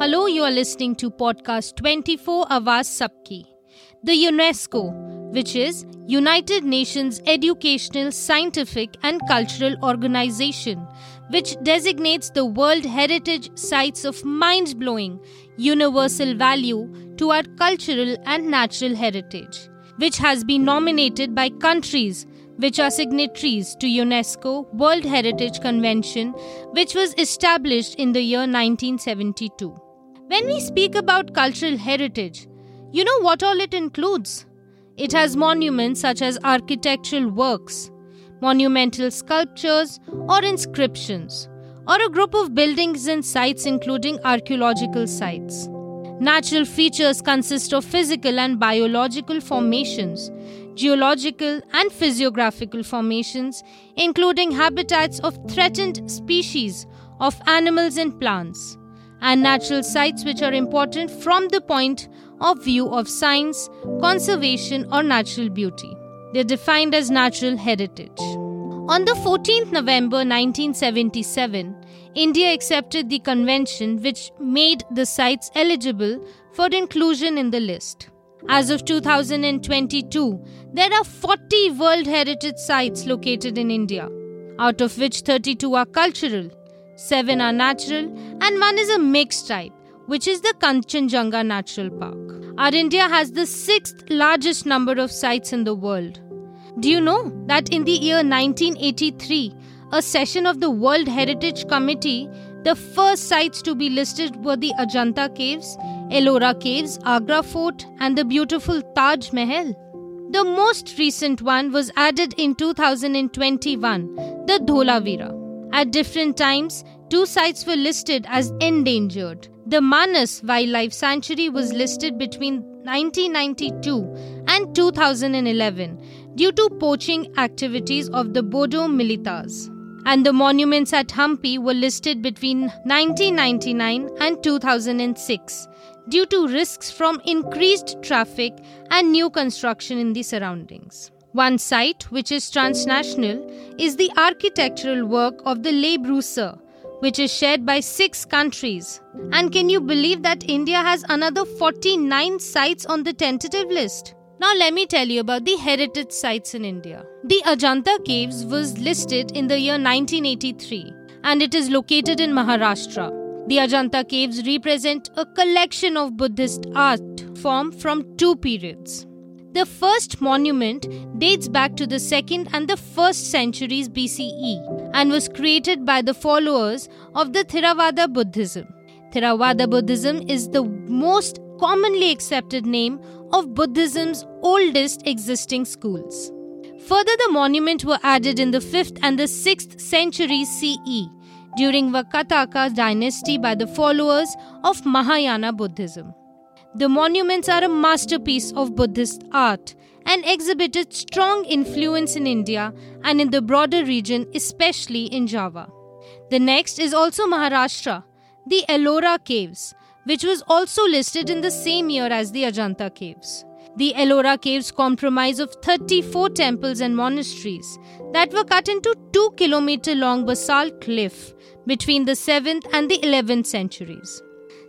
Hello, you are listening to podcast 24 Awaaz Sabki. The UNESCO, which is United Nations Educational, Scientific and Cultural Organization, which designates the World Heritage Sites of mind blowing universal value to our cultural and natural heritage, which has been nominated by countries which are signatories to UNESCO World Heritage Convention, which was established in the year 1972. When we speak about cultural heritage, you know what all it includes? It has monuments such as architectural works, monumental sculptures or inscriptions, or a group of buildings and sites including archaeological sites. Natural features consist of physical and biological formations, geological and physiographical formations, including habitats of threatened species of animals and plants, and natural sites which are important from the point of view of science, conservation, or natural beauty. They're defined as natural heritage. On the 14th November 1977, India accepted the convention which made the sites eligible for inclusion in the list. As of 2022, there are 40 World Heritage Sites located in India, out of which 32 are cultural, 7 are natural, and 1 is a mixed type, which is the Kanchenjunga Natural Park. Our India has the sixth largest number of sites in the world. Do you know that in the year 1983, a session of the World Heritage Committee, the first sites to be listed were the Ajanta Caves, Ellora Caves, Agra Fort, and the beautiful Taj Mahal. The most recent one was added in 2021, the Dholavira. At different times, two sites were listed as endangered. The Manas Wildlife Sanctuary was listed between 1992 and 2011 due to poaching activities of the Bodo militias and the monuments at Hampi were listed between 1999 and 2006 due to risks from increased traffic and new construction in the surroundings. One site, which is transnational, is the architectural work of the Le Bruyere, which is shared by six countries. And can you believe that India has another 49 sites on the tentative list? Now, let me tell you about the heritage sites in India. The Ajanta Caves was listed in the year 1983 and it is located in Maharashtra. The Ajanta Caves represent a collection of Buddhist art formed from two periods. The first monument dates back to the 2nd and the 1st centuries BCE and was created by the followers of the Theravada Buddhism. Theravada Buddhism is the most commonly accepted name of Buddhism's oldest existing schools. Further, the monument were added in the 5th and the 6th centuries CE during Vakataka dynasty by the followers of Mahayana Buddhism. The monuments are a masterpiece of Buddhist art and exhibited strong influence in India and in the broader region, especially in Java. The next is also Maharashtra, the Ellora Caves, which was also listed in the same year as the Ajanta caves. The Ellora caves comprise of 34 temples and monasteries that were cut into 2 kilometer long basalt cliff between the 7th and the 11th centuries.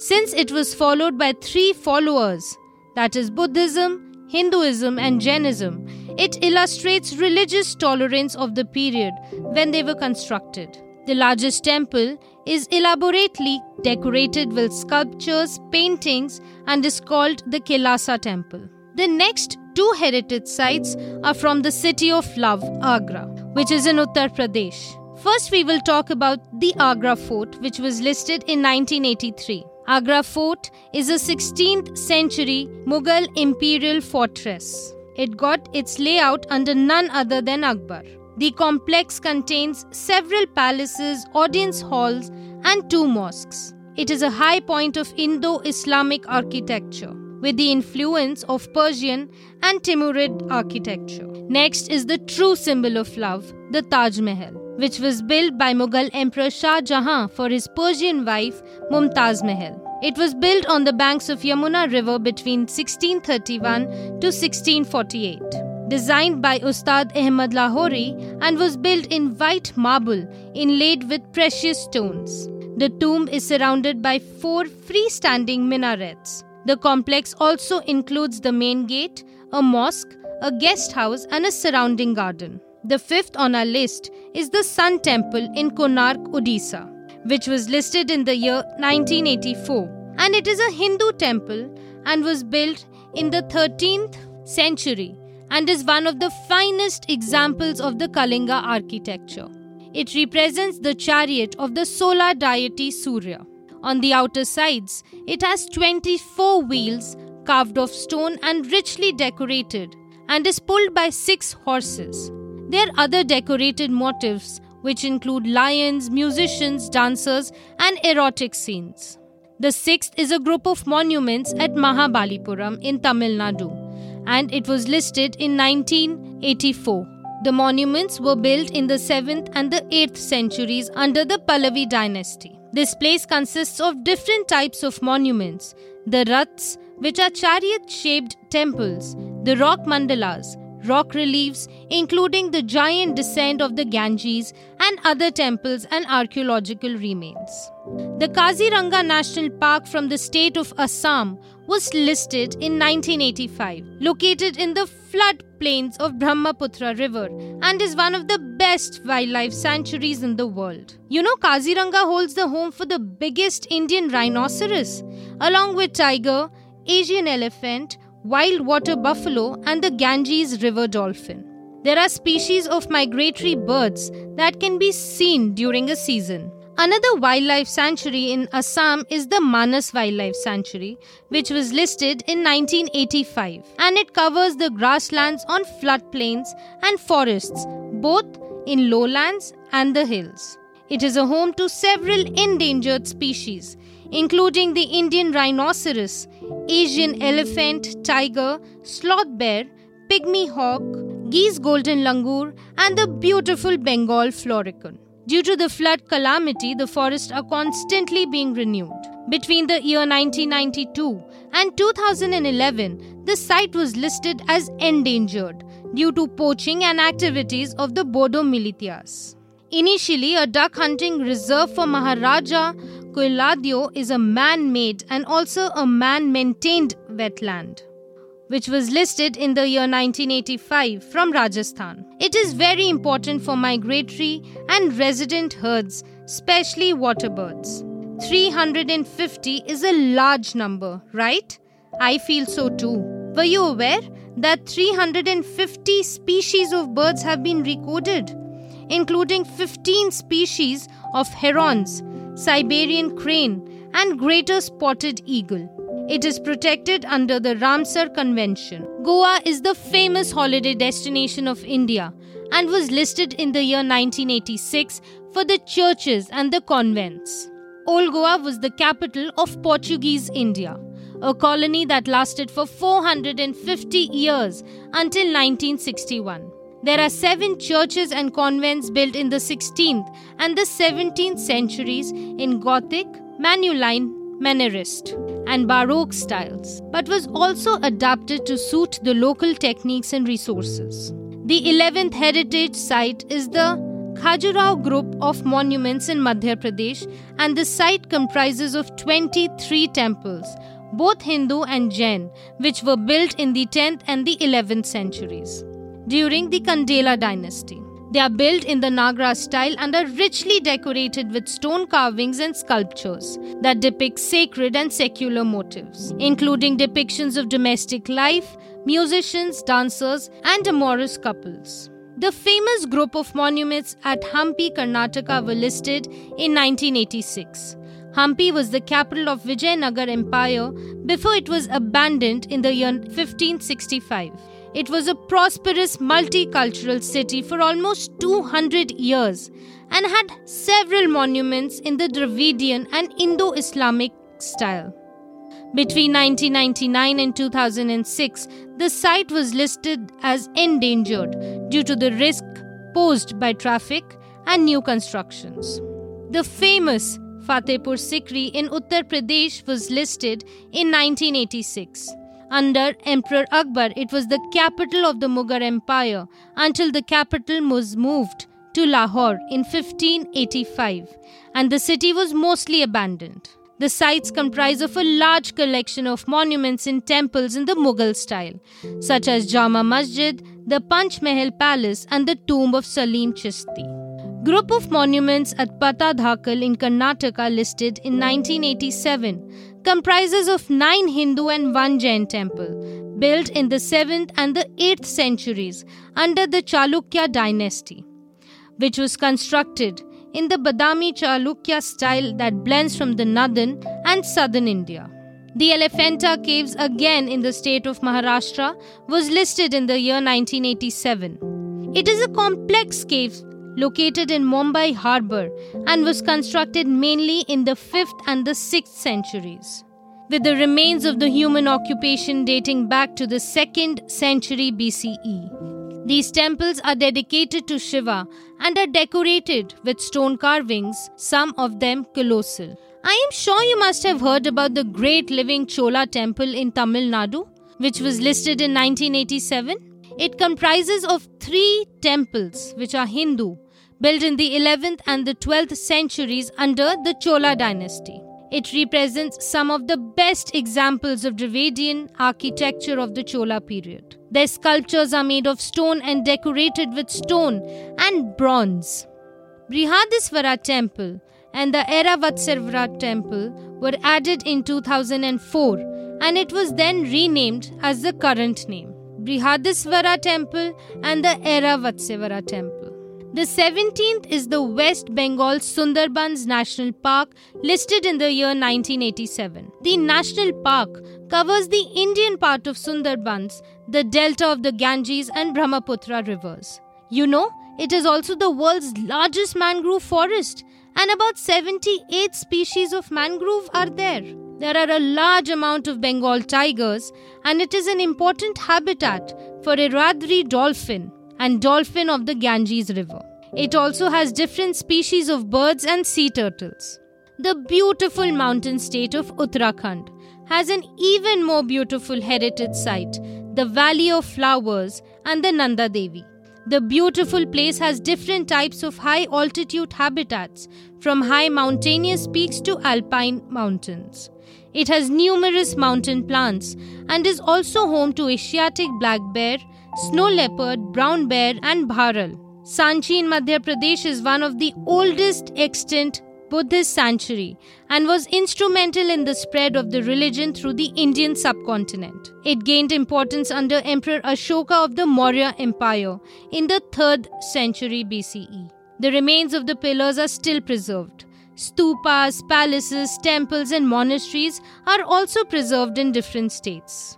Since it was followed by three followers, that is Buddhism, Hinduism, and Jainism, it illustrates religious tolerance of the period when they were constructed. The largest temple is elaborately decorated with sculptures, paintings, and is called the Kailasa Temple. The next two heritage sites are from the city of love, Agra, which is in Uttar Pradesh. First, we will talk about the Agra Fort, which was listed in 1983. Agra Fort is a 16th century Mughal imperial fortress. It got its layout under none other than Akbar. The complex contains several palaces, audience halls, and two mosques. It is a high point of Indo Islamic architecture with the influence of Persian and Timurid architecture. Next is the true symbol of love, the Taj Mahal, which was built by Mughal Emperor Shah Jahan for his Persian wife Mumtaz Mahal. It was built on the banks of Yamuna River between 1631 to 1648 designed by Ustad Ahmad Lahori and was built in white marble inlaid with precious stones. The tomb is surrounded by four freestanding minarets. The complex also includes the main gate, a mosque, a guest house, and a surrounding garden. The fifth on our list is the Sun Temple in Konark, Odisha, which was listed in the year 1984. And it is a Hindu temple and was built in the 13th century and is one of the finest examples of the Kalinga architecture. It represents the chariot of the solar deity Surya. On the outer sides, it has 24 wheels carved of stone and richly decorated and is pulled by six horses. There are other decorated motifs which include lions, musicians, dancers, and erotic scenes. The sixth is a group of monuments at Mahabalipuram in Tamil Nadu, and it was listed in 1984. The monuments were built in the 7th and the 8th centuries under the Pallavi dynasty. This place consists of different types of monuments the Raths, which are chariot shaped temples, the rock mandapas, rock reliefs, including the giant descent of the Ganges and other temples and archaeological remains. The Kaziranga National Park from the state of Assam was listed in 1985, located in the floodplains of Brahmaputra River, and is one of the best wildlife sanctuaries in the world. You know, Kaziranga holds the home for the biggest Indian rhinoceros, along with tiger, Asian elephant, wild water buffalo, and the Ganges river dolphin. There are species of migratory birds that can be seen during a season. Another wildlife sanctuary in Assam is the Manas Wildlife Sanctuary, which was listed in 1985, and it covers the grasslands on floodplains and forests, both in lowlands and the hills. It is a home to several endangered species, including the Indian rhinoceros, Asian elephant, tiger, sloth bear, pygmy hog, Gee's golden langur, and the beautiful Bengal florican. Due to the flood calamity, the forests are constantly being renewed. Between the year 1992 and 2011, the site was listed as endangered due to poaching and activities of the Bodo militias. Initially, a duck hunting reserve for Maharaja Keoladeo is a man made and also a man maintained wetland which was listed in the year 1985 from Rajasthan. It is very important for migratory and resident herds, especially water birds. 350 is a large number, right? I feel so too. Were you aware that 350 species of birds have been recorded, including 15 species of herons, Siberian crane, and greater spotted eagle? It is protected under the Ramsar Convention. Goa is the famous holiday destination of India and was listed in the year 1986 for the churches and the convents. Old Goa was the capital of Portuguese India, a colony that lasted for 450 years until 1961. There are seven churches and convents built in the 16th and the 17th centuries in Gothic, Manueline, Mannerist, and Baroque styles, but was also adapted to suit the local techniques and resources. The 11th heritage site is the Khajuraho group of monuments in Madhya Pradesh, and the site comprises of 23 temples, both Hindu and Jain, which were built in the 10th and the 11th centuries during the Chandela dynasty. They are built in the Nagra style and are richly decorated with stone carvings and sculptures that depict sacred and secular motifs, including depictions of domestic life, musicians, dancers, and amorous couples. The famous group of monuments at Hampi, Karnataka were listed in 1986. Hampi was the capital of Vijayanagar Empire before it was abandoned in the year 1565. It was a prosperous multicultural city for almost 200 years and had several monuments in the Dravidian and Indo Islamic style. Between 1999 and 2006, the site was listed as endangered due to the risk posed by traffic and new constructions. The famous Fatehpur Sikri in Uttar Pradesh was listed in 1986. Under Emperor Akbar, it was the capital of the Mughal Empire until the capital was moved to Lahore in 1585, and the city was mostly abandoned. The sites comprise of a large collection of monuments and temples in the Mughal style, such as Jama Masjid, the Panch Mahal Palace, and the tomb of Salim Chishti. Group of monuments at Pattadakal in Karnataka listed in 1987 comprises of 9 Hindu and 1 Jain temple built in the 7th and the 8th centuries under the Chalukya dynasty which was constructed in the Badami Chalukya style that blends from the northern and southern India. The Elephanta Caves, again in the state of Maharashtra, was listed in the year 1987. It is a complex cave located in Mumbai harbour and was constructed mainly in the 5th and the 6th centuries. With the remains of the human occupation dating back to the 2nd century BCE. These temples are dedicated to Shiva and are decorated with stone carvings, some of them colossal. I am sure you must have heard about the great living Chola temple in Tamil Nadu, which was listed in 1987. It comprises of three temples which are Hindu, built in the 11th and the 12th centuries under the Chola dynasty. It represents some of the best examples of Dravidian architecture of the Chola period. Their sculptures are made of stone and decorated with stone and bronze. Brihadiswara Temple and the Airavatesvara Temple were added in 2004 and it was then renamed as the current name. Brihadiswara Temple and the Airavatesvara Temple. The 17th is the West Bengal Sundarbans National Park, listed in the year 1987. The national park covers the Indian part of Sundarbans, the delta of the Ganges and Brahmaputra rivers. You know, it is also the world's largest mangrove forest, and about 78 species of mangrove are there. There are a large amount of Bengal tigers, and it is an important habitat for Irrawaddy dolphin and dolphin of the Ganges River. It also has different species of birds and sea turtles. The beautiful mountain state of Uttarakhand has an even more beautiful heritage site, the Valley of Flowers and the Nanda Devi. The beautiful place has different types of high altitude habitats, from high mountainous peaks to alpine mountains. It has numerous mountain plants and is also home to Asiatic black bear, snow leopard, brown bear, and bharal. Sanchi in Madhya Pradesh is one of the oldest extant Buddhist sanctuary and was instrumental in the spread of the religion through the Indian subcontinent. It gained importance under Emperor Ashoka of the Maurya Empire in the 3rd century BCE. The remains of the pillars are still preserved. Stupas, palaces, temples, and monasteries are also preserved in different states.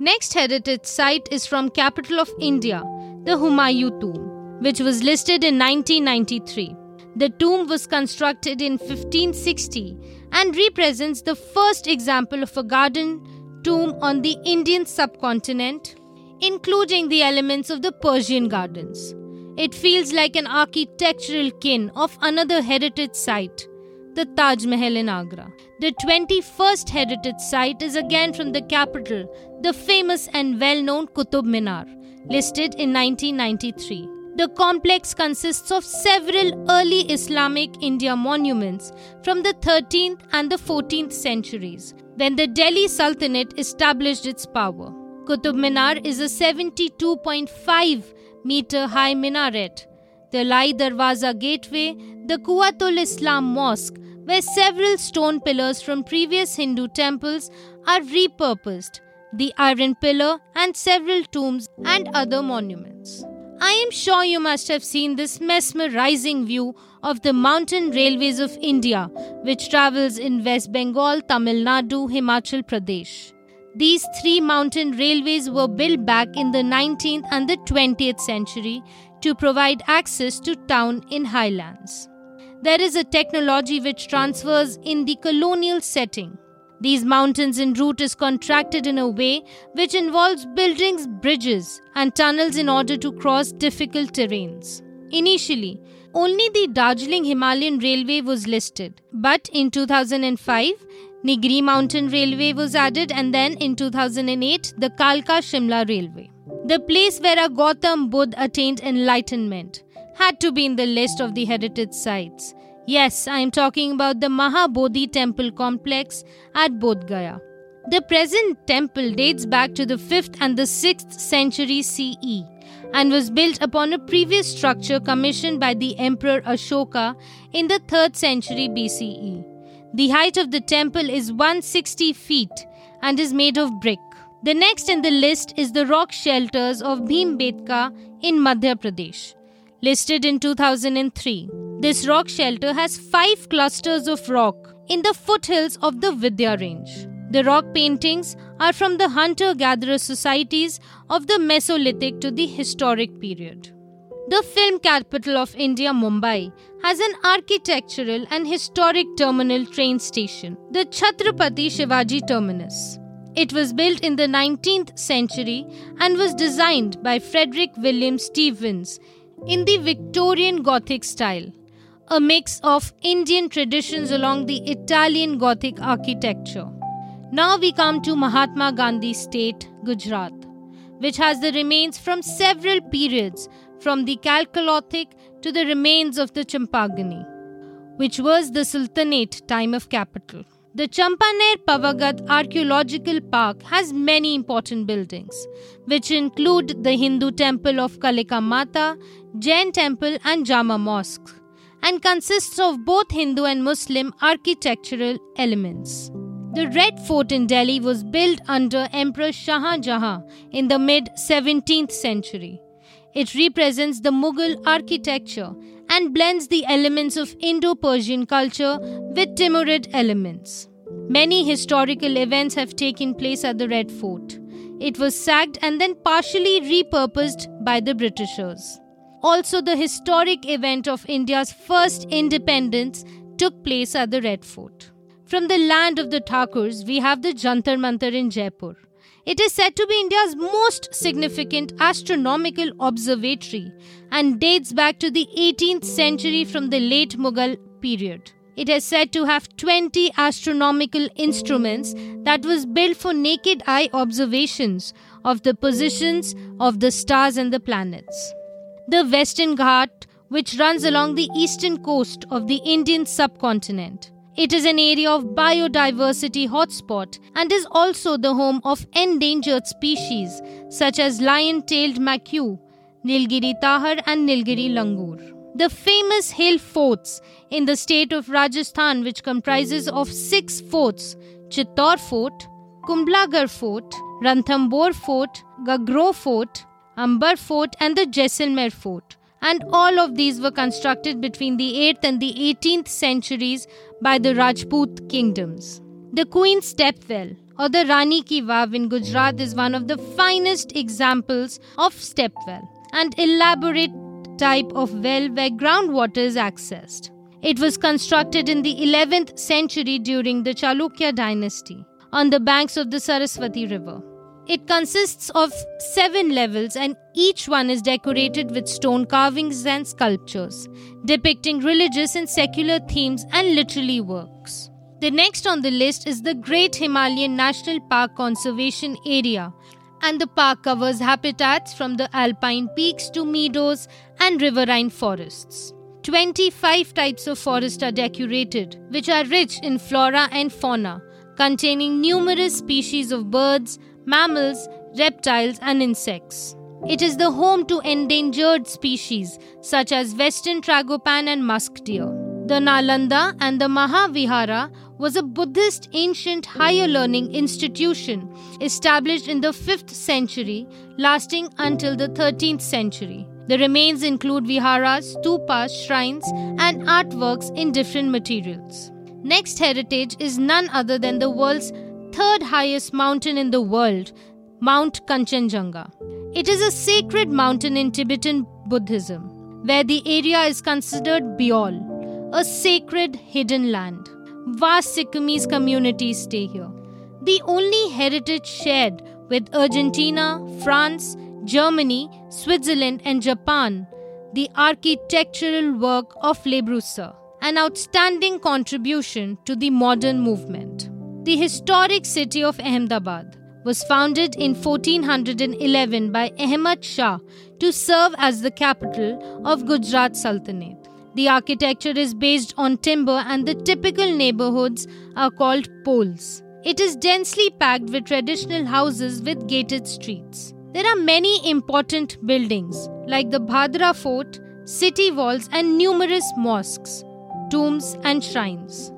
Next heritage site is from capital of India, the Humayun tomb, which was listed in 1993. The tomb was constructed in 1560 and represents the first example of a garden tomb on the Indian subcontinent, including the elements of the Persian gardens. It feels like an architectural kin of another heritage site, the Taj Mahal in Agra. The 21st heritage site is again from the capital, the famous and well known Qutub Minar, listed in 1993. The complex consists of several early Islamic India monuments from the 13th and the 14th centuries, when the Delhi Sultanate established its power. Qutub Minar is a 72.5 meter high minaret. The Lai Darwaza Gateway, the Quwwatul Islam Mosque, where several stone pillars from previous Hindu temples are repurposed, the iron pillar, and several tombs and other monuments. I am sure you must have seen this mesmerizing view of the mountain railways of India, which travels in West Bengal, Tamil Nadu, Himachal Pradesh. These three mountain railways were built back in the 19th and the 20th century to provide access to town in highlands there is a technology which transfers in the colonial setting. These mountains en route is contracted in a way which involves buildings, bridges, and tunnels in order to cross difficult terrains. Initially, only the Darjeeling Himalayan Railway was listed, but in 2005, Nilgiri Mountain Railway was added, and then in 2008, the Kalka Shimla Railway. The place where a Gautam Buddha attained enlightenment had to be in the list of the heritage sites. Yes, I am talking about the Mahabodhi temple complex at Bodh Gaya. The present temple dates back to the 5th and the 6th century CE and was built upon a previous structure commissioned by the Emperor Ashoka in the 3rd century BCE. The height of the temple is 160 feet and is made of brick. The next in the list is the rock shelters of Bhimbetka in Madhya Pradesh, listed in 2003. This rock shelter has five clusters of rock in the foothills of the Vindhya range. The rock paintings are from the hunter gatherer societies of the Mesolithic to the historic period. The film capital of India, Mumbai, has an architectural and historic terminal train station, the Chhatrapati Shivaji Terminus. It was built in the 19th century and was designed by Frederick William Stevens in the Victorian Gothic style, a mix of Indian traditions along the Italian Gothic architecture. Now we come to Mahatma Gandhi State, Gujarat, which has the remains from several periods from the Chalcolithic to the remains of the Champagani, which was the Sultanate time of capital. The Champaner Pavagadh Archaeological Park has many important buildings, which include the Hindu temple of Kalika Mata, Jain temple, and Jama Mosque, and consists of both Hindu and Muslim architectural elements. The Red Fort in Delhi was built under Emperor Shah Jahan in the mid 17th century. It represents the Mughal architecture and blends the elements of Indo Persian culture with Timurid elements. Many historical events have taken place at the Red Fort. It was sacked and then partially repurposed by the Britishers. Also, the historic event of India's first independence took place at the Red Fort. From the land of the Thakurs, we have the Jantar Mantar in Jaipur. It is said to be India's most significant astronomical observatory and dates back to the 18th century from the late Mughal period. It is said to have 20 astronomical instruments that was built for naked eye observations of the positions of the stars and the planets. The Western Ghat, which runs along the eastern coast of the Indian subcontinent, it is an area of biodiversity hotspot and is also the home of endangered species such as lion-tailed macaque, Nilgiri tahr and Nilgiri langur. The famous hill forts in the state of Rajasthan which comprises of six forts, Chittor Fort, Kumbhalgarh Fort, Ranthambore Fort, Gagro Fort, Amber Fort and the Jaisalmer Fort and all of these were constructed between the 8th and the 18th centuries by the Rajput kingdoms. The Queen's Stepwell or the Rani Ki Vav in Gujarat is one of the finest examples of stepwell, an elaborate type of well where groundwater is accessed. It was constructed in the 11th century during the Chalukya dynasty on the banks of the Saraswati River. It consists of seven levels, and each one is decorated with stone carvings and sculptures, depicting religious and secular themes and literary works. The next on the list is the Great Himalayan National Park Conservation Area, and the park covers habitats from the alpine peaks to meadows and riverine forests. 25 types of forest are decorated, which are rich in flora and fauna, containing numerous species of birds, mammals, reptiles, and insects. It is the home to endangered species such as western tragopan and musk deer. The Nalanda and the Mahavihara was a Buddhist ancient higher learning institution established in the 5th century, lasting until the 13th century. The remains include viharas, stupas, shrines, and artworks in different materials. Next heritage is none other than the world's third highest mountain in the world, Mount Kanchenjunga. It is a sacred mountain in Tibetan Buddhism, where the area is considered Beyul, a sacred hidden land. Vast Sikkimese communities stay here. The only heritage shared with Argentina, France, Germany, Switzerland, and Japan, the architectural work of Le an outstanding contribution to the modern movement the historic city of Ahmedabad, was founded in 1411 by Ahmad Shah to serve as the capital of Gujarat Sultanate. The architecture is based on timber, and the typical neighborhoods are called poles. It is densely packed with traditional houses with gated streets. There are many important buildings like the Bhadra Fort, city walls, and numerous mosques, tombs, and shrines.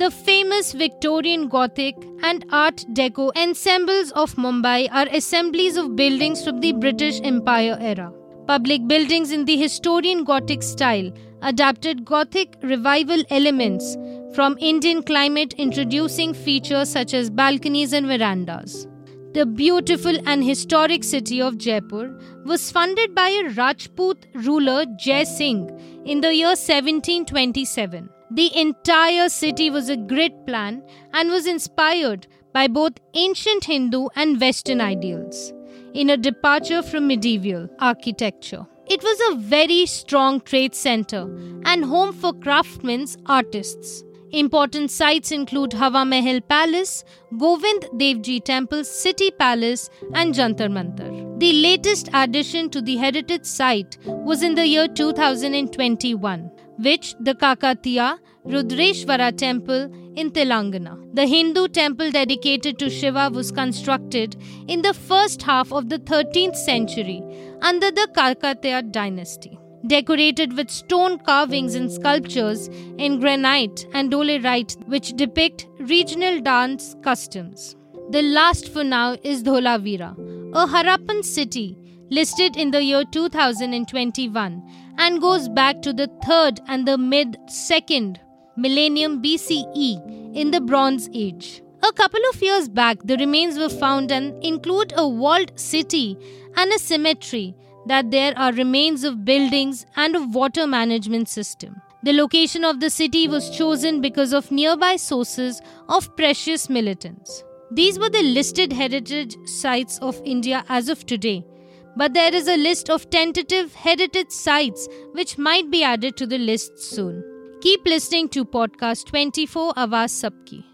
The famous Victorian Gothic and Art Deco ensembles of Mumbai are assemblies of buildings from the British Empire era. Public buildings in the historian Gothic style adapted Gothic revival elements from Indian climate, introducing features such as balconies and verandas. The beautiful and historic city of Jaipur was funded by a Rajput ruler Jai Singh in the year 1727. The entire city was a grid plan and was inspired by both ancient Hindu and Western ideals in a departure from medieval architecture. It was a very strong trade center and home for craftsmen's artists. Important sites include Hawa Mahal Palace, Govind Devji Temple, City Palace, and Jantar Mantar. The latest addition to the heritage site was in the year 2021, which the Kakatiya Rudreshwara Temple in Telangana. The Hindu temple dedicated to Shiva was constructed in the first half of the 13th century under the Kakatiya dynasty. Decorated with stone carvings and sculptures in granite and dolerite, which depict regional dance customs. The last for now is Dholavira, a Harappan city listed in the year 2021 and goes back to the 3rd and the mid 2nd millennium BCE in the Bronze Age. A couple of years back, the remains were found and include a walled city and a cemetery that there are remains of buildings and a water management system. The location of the city was chosen because of nearby sources of precious militants. These were the listed heritage sites of India as of today, but there is a list of tentative heritage sites which might be added to the list soon. Keep listening to podcast 24 Awaaz Sabki.